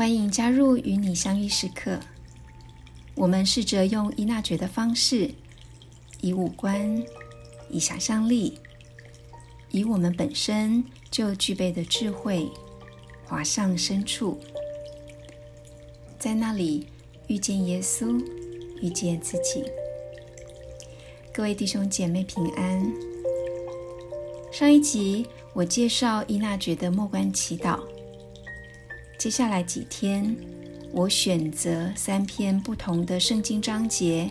欢迎加入与你相遇时刻。我们试着用伊娜觉的方式，以五官，以想象力，以我们本身就具备的智慧，滑向深处，在那里遇见耶稣，遇见自己。各位弟兄姐妹平安。上一集我介绍伊娜觉的末关祈祷。接下来几天，我选择三篇不同的圣经章节，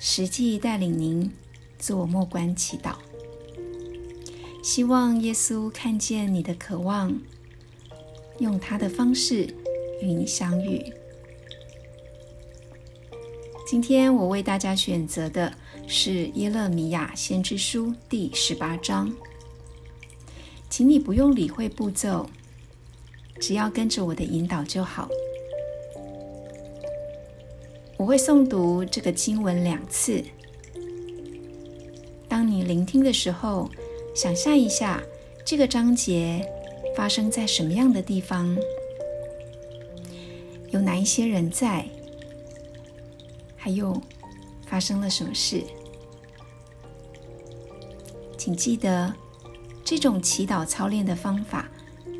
实际带领您做默观祈祷。希望耶稣看见你的渴望，用他的方式与你相遇。今天我为大家选择的是耶勒米亚先知书第十八章，请你不用理会步骤。只要跟着我的引导就好。我会诵读这个经文两次。当你聆听的时候，想象一下这个章节发生在什么样的地方，有哪一些人在，还有发生了什么事。请记得，这种祈祷操练的方法。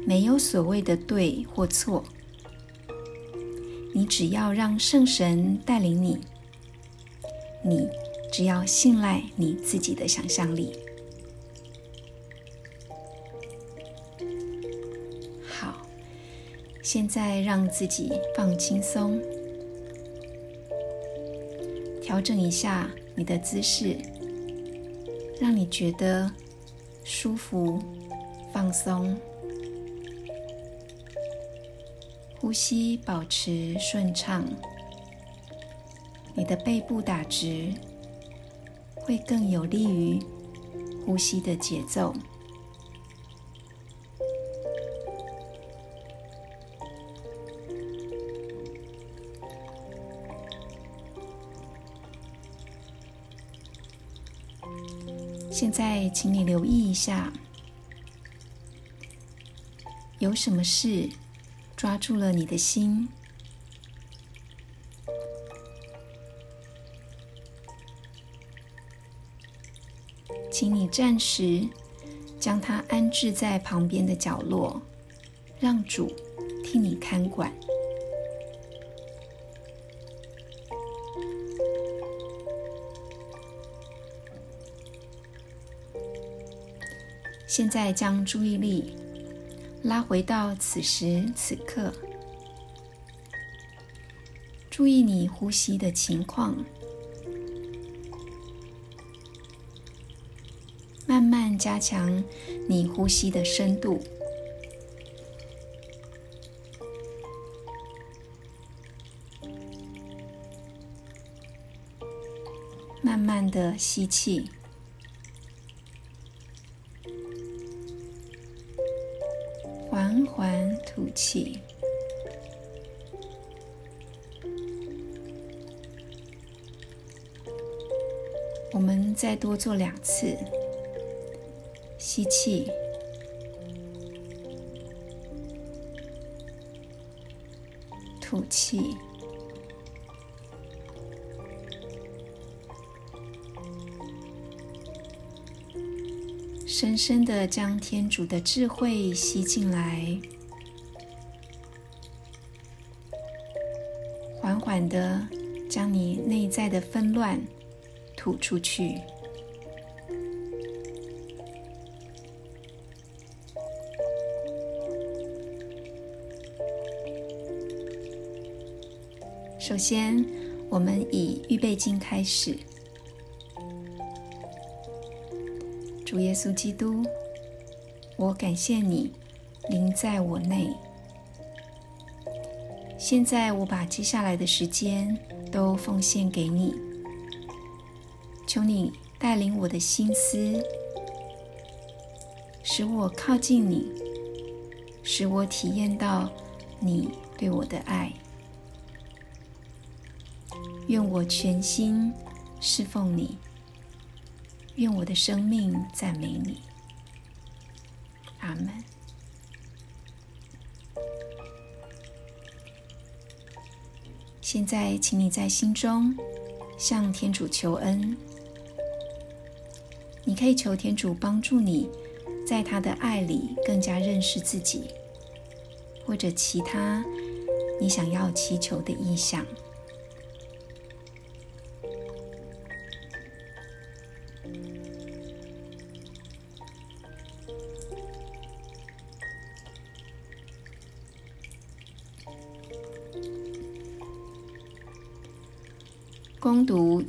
没有所谓的对或错，你只要让圣神带领你，你只要信赖你自己的想象力。好，现在让自己放轻松，调整一下你的姿势，让你觉得舒服、放松。呼吸保持顺畅，你的背部打直，会更有利于呼吸的节奏。现在，请你留意一下，有什么事？抓住了你的心，请你暂时将它安置在旁边的角落，让主替你看管。现在将注意力。拉回到此时此刻，注意你呼吸的情况，慢慢加强你呼吸的深度，慢慢的吸气。气，我们再多做两次。吸气，吐气。深深的将天主的智慧吸进来，的将你内在的纷乱吐出去。首先，我们以预备经开始。主耶稣基督，我感谢你临在我内。现在我把接下来的时间都奉献给你，求你带领我的心思，使我靠近你，使我体验到你对我的爱。愿我全心侍奉你。愿我的生命赞美你，阿门。现在，请你在心中向天主求恩。你可以求天主帮助你，在他的爱里更加认识自己，或者其他你想要祈求的意向。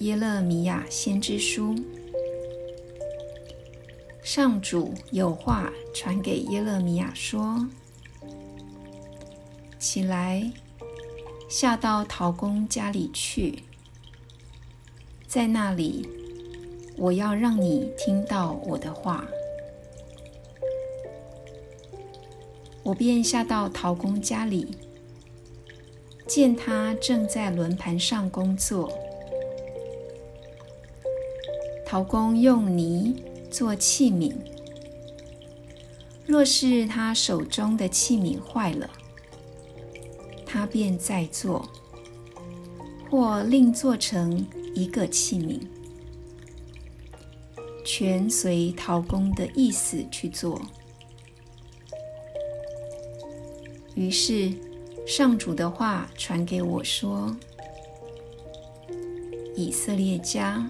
耶勒米亚先知书，上主有话传给耶勒米亚说：“起来，下到陶工家里去，在那里，我要让你听到我的话。我便下到陶工家里，见他正在轮盘上工作。”陶工用泥做器皿，若是他手中的器皿坏了，他便再做，或另做成一个器皿，全随陶工的意思去做。于是上主的话传给我说：“以色列家。”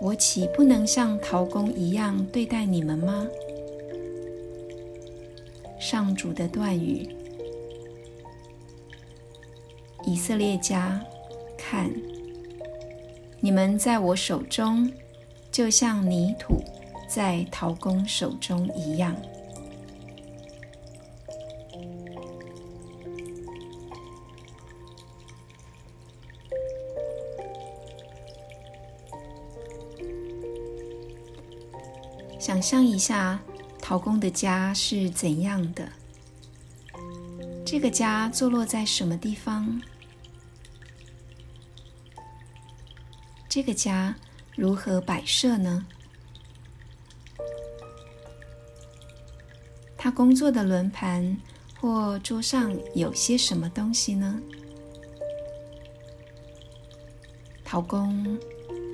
我岂不能像陶工一样对待你们吗？上主的断语：以色列家，看，你们在我手中，就像泥土在陶工手中一样。想象一下，陶工的家是怎样的？这个家坐落在什么地方？这个家如何摆设呢？他工作的轮盘或桌上有些什么东西呢？陶工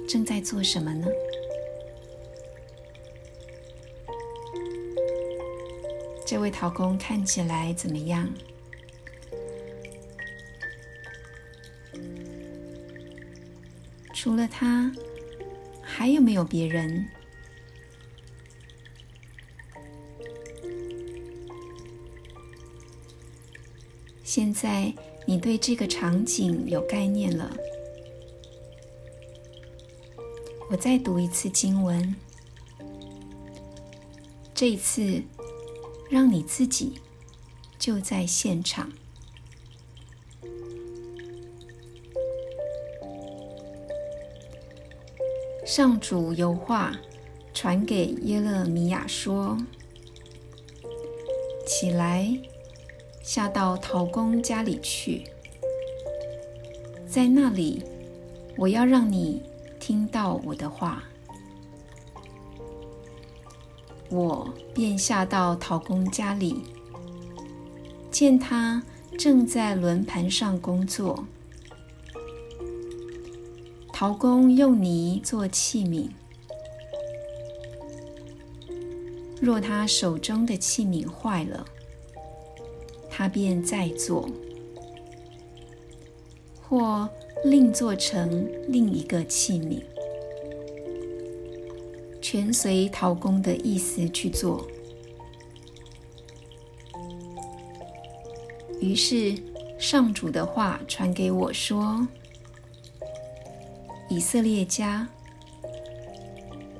正在做什么呢？这位陶工看起来怎么样？除了他，还有没有别人？现在你对这个场景有概念了。我再读一次经文，这一次。让你自己就在现场。上主有话传给耶勒米亚说：“起来，下到陶工家里去，在那里，我要让你听到我的话。”我便下到陶工家里，见他正在轮盘上工作。陶工用泥做器皿，若他手中的器皿坏了，他便再做，或另做成另一个器皿。全随陶工的意思去做。于是上主的话传给我说：“以色列家，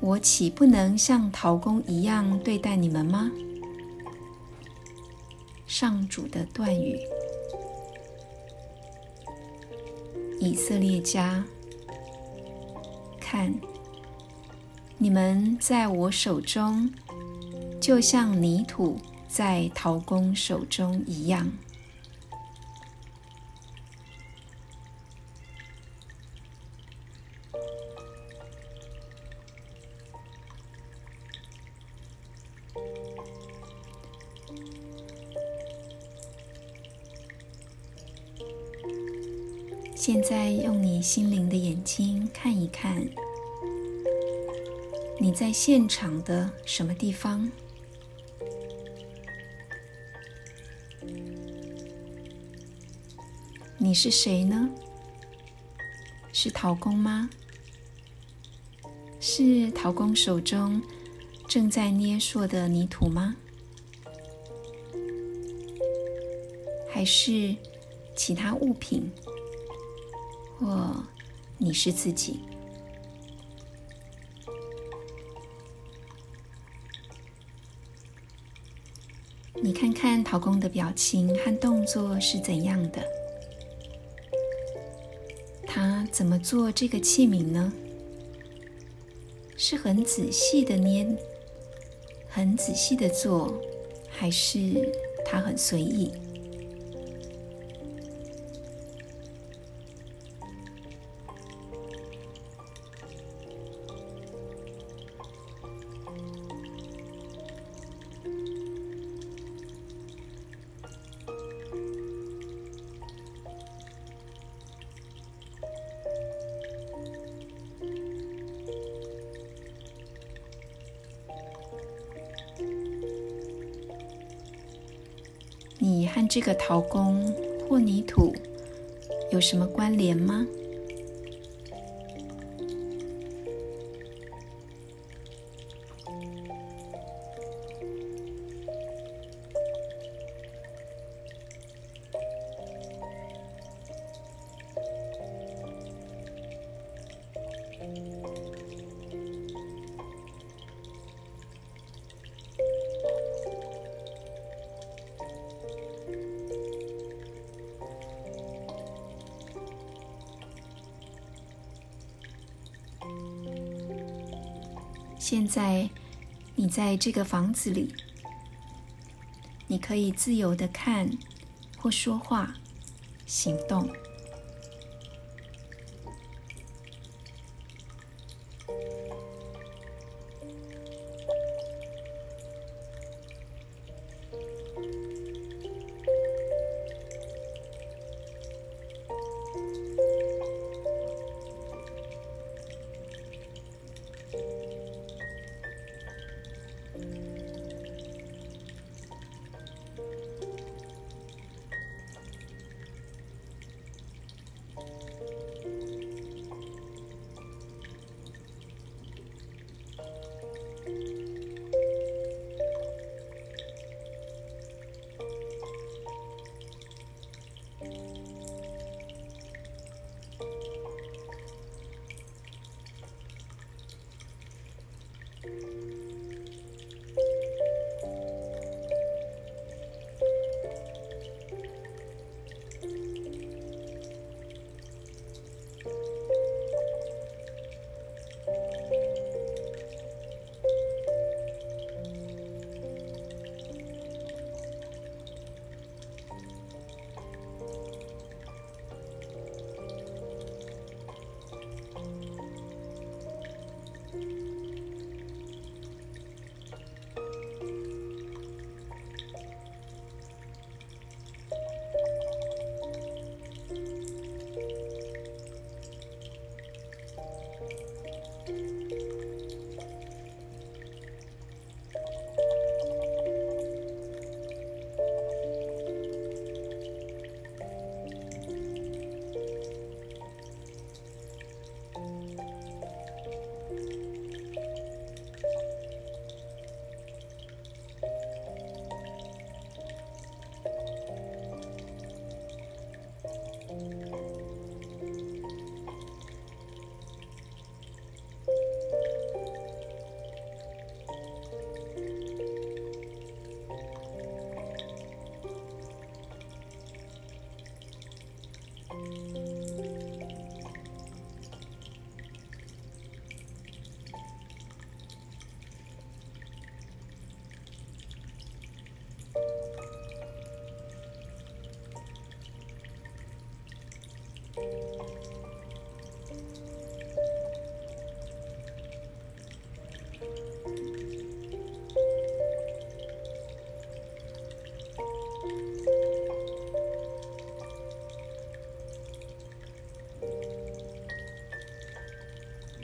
我岂不能像陶工一样对待你们吗？”上主的断语：“以色列家，看。”你们在我手中，就像泥土在陶工手中一样。现在用你心灵的眼睛看一看，你在现场的什么地方？你是谁呢？是陶工吗？是陶工手中正在捏塑的泥土吗？还是其他物品？或你是自己？你看看陶工的表情和动作是怎样的？他怎么做这个器皿呢？是很仔细的捏，很仔细的做，还是他很随意？这个陶工和泥土有什么关联吗？在这个房子里，你可以自由的看或说话、行动。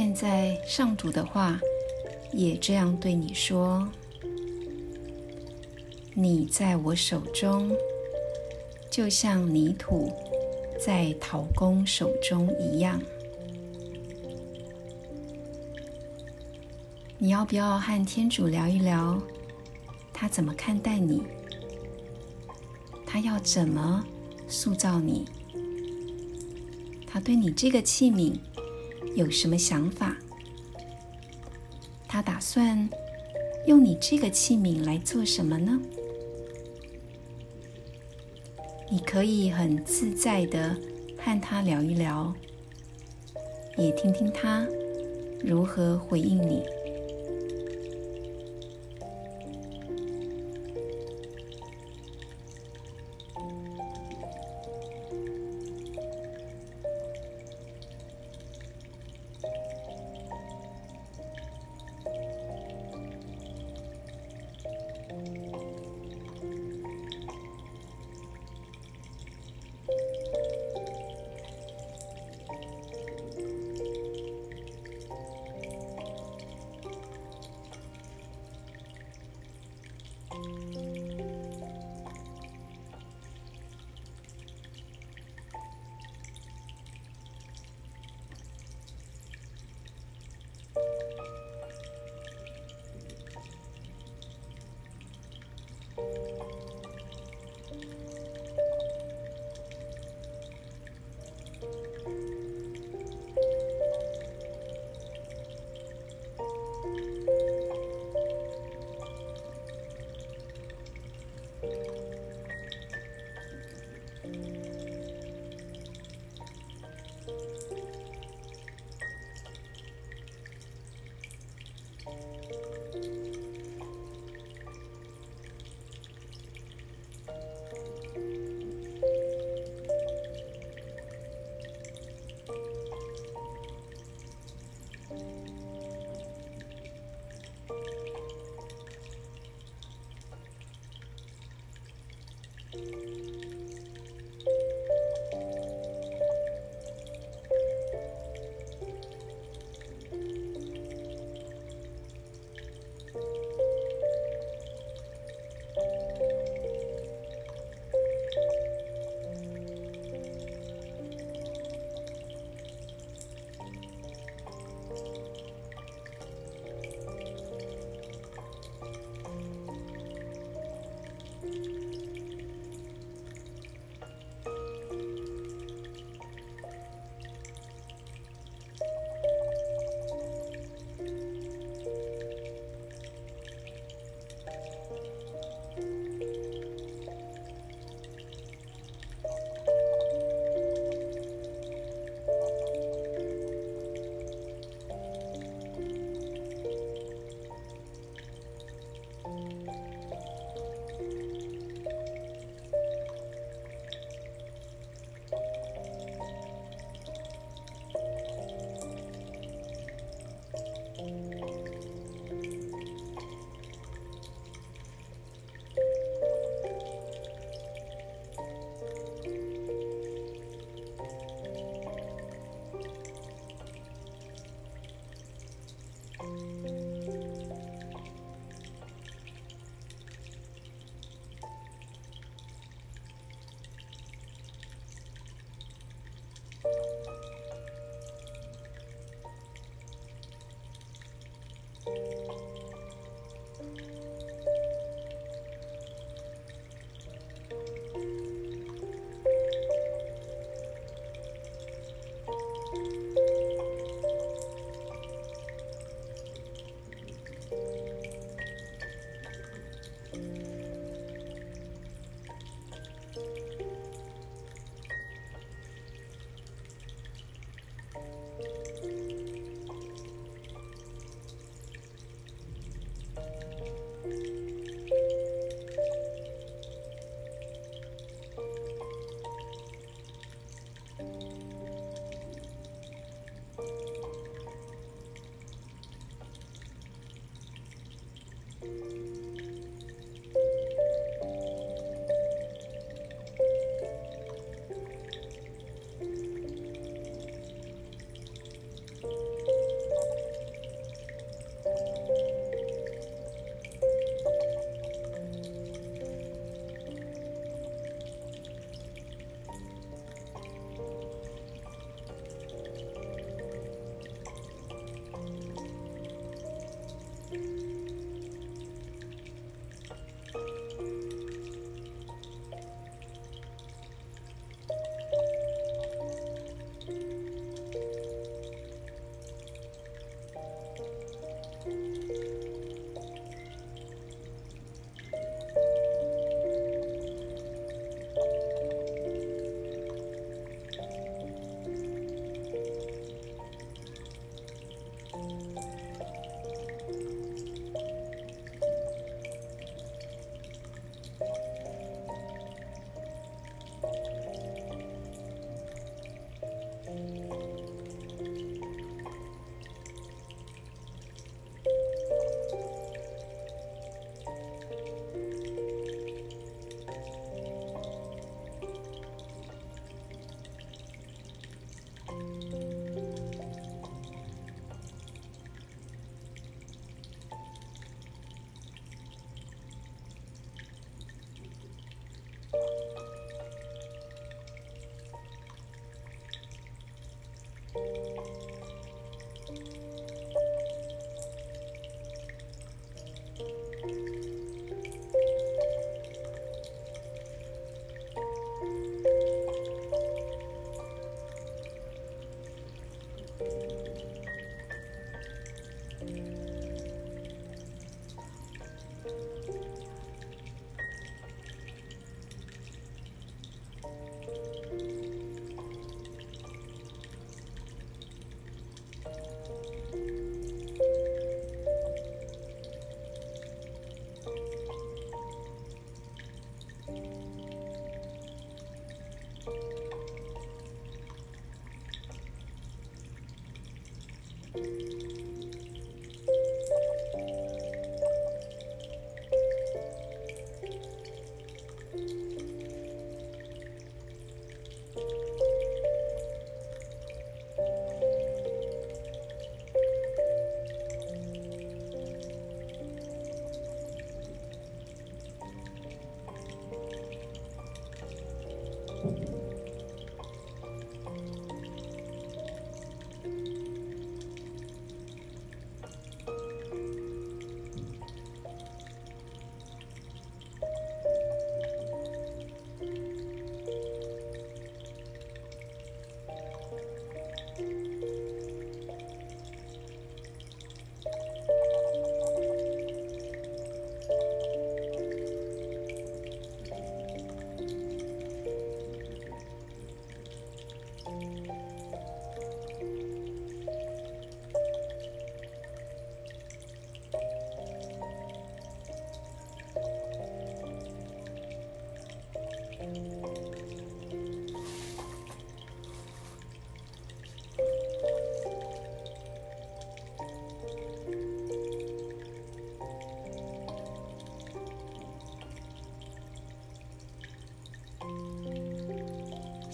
现在上主的话也这样对你说：“你在我手中，就像泥土在陶工手中一样。”你要不要和天主聊一聊，他怎么看待你？他要怎么塑造你？他对你这个器皿有什么想法？他打算用你这个器皿来做什么呢？你可以很自在的和他聊一聊，也听听他如何回应你。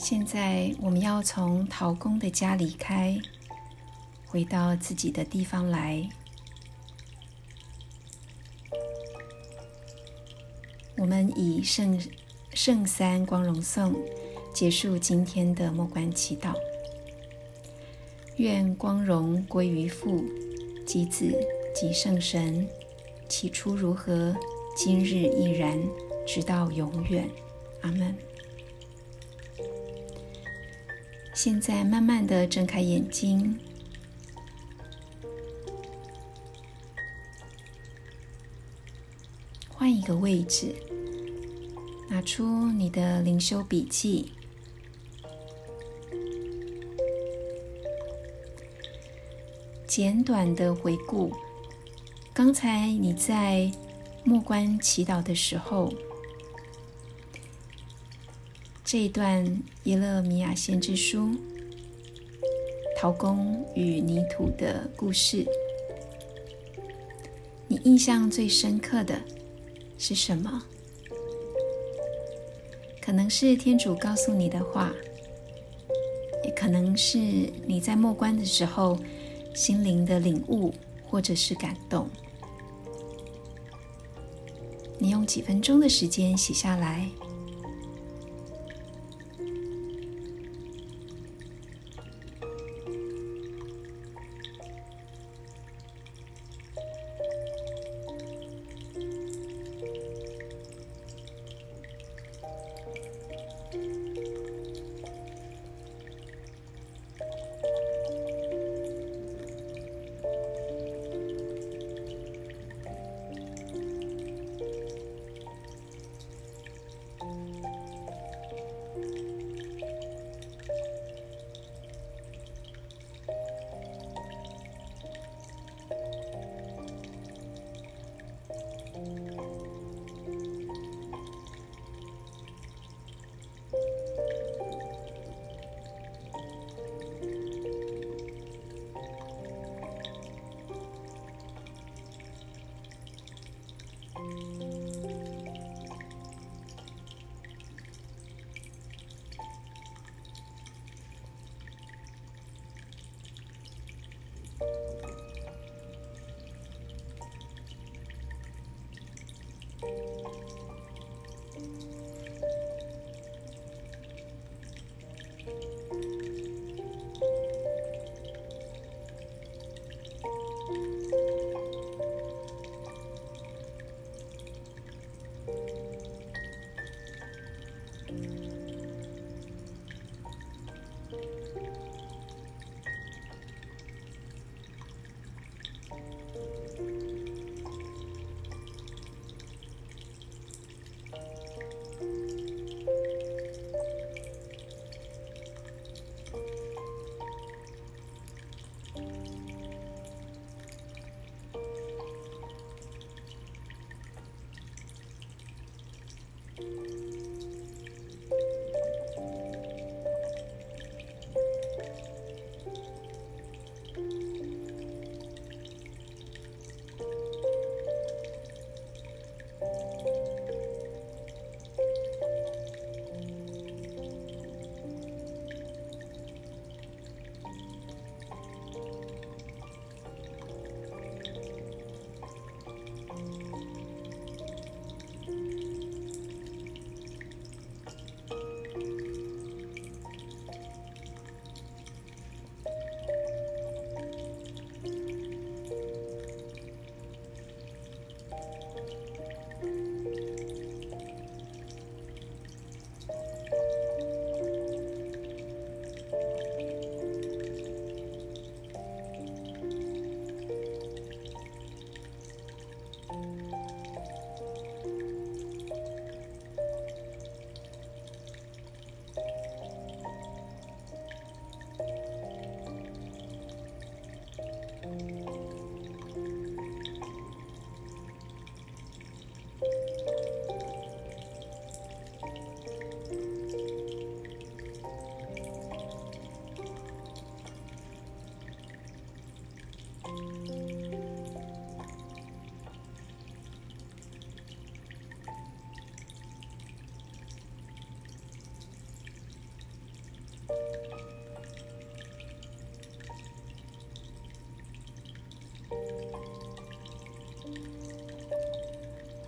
现在我们要从陶工的家离开，回到自己的地方来。我们以圣圣三光荣颂结束今天的默观祈祷。愿光荣归于父、及子、及圣神，起初如何，今日亦然，直到永远。阿门。现在慢慢的睁开眼睛，换一个位置，拿出你的灵修笔记，简短的回顾刚才你在默观祈祷的时候。这一段耶勒米亚先知书，陶工与泥土的故事，你印象最深刻的是什么？可能是天主告诉你的话，也可能是你在默观的时候心灵的领悟，或者是感动。你用几分钟的时间写下来。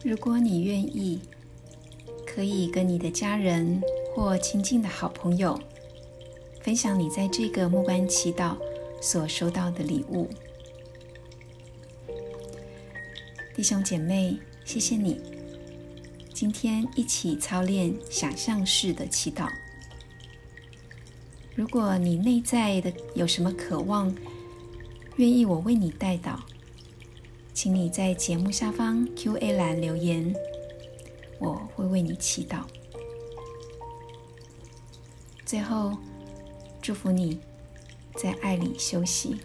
如果你愿意，可以跟你的家人或亲近的好朋友分享你在这个末班祈祷所收到的礼物。弟兄姐妹，谢谢你今天一起操练想象式的祈祷。如果你内在的有什么渴望，愿意我为你代祷。请你在节目下方 Q&A 栏留言，我会为你祈祷。最后，祝福你在爱里休息。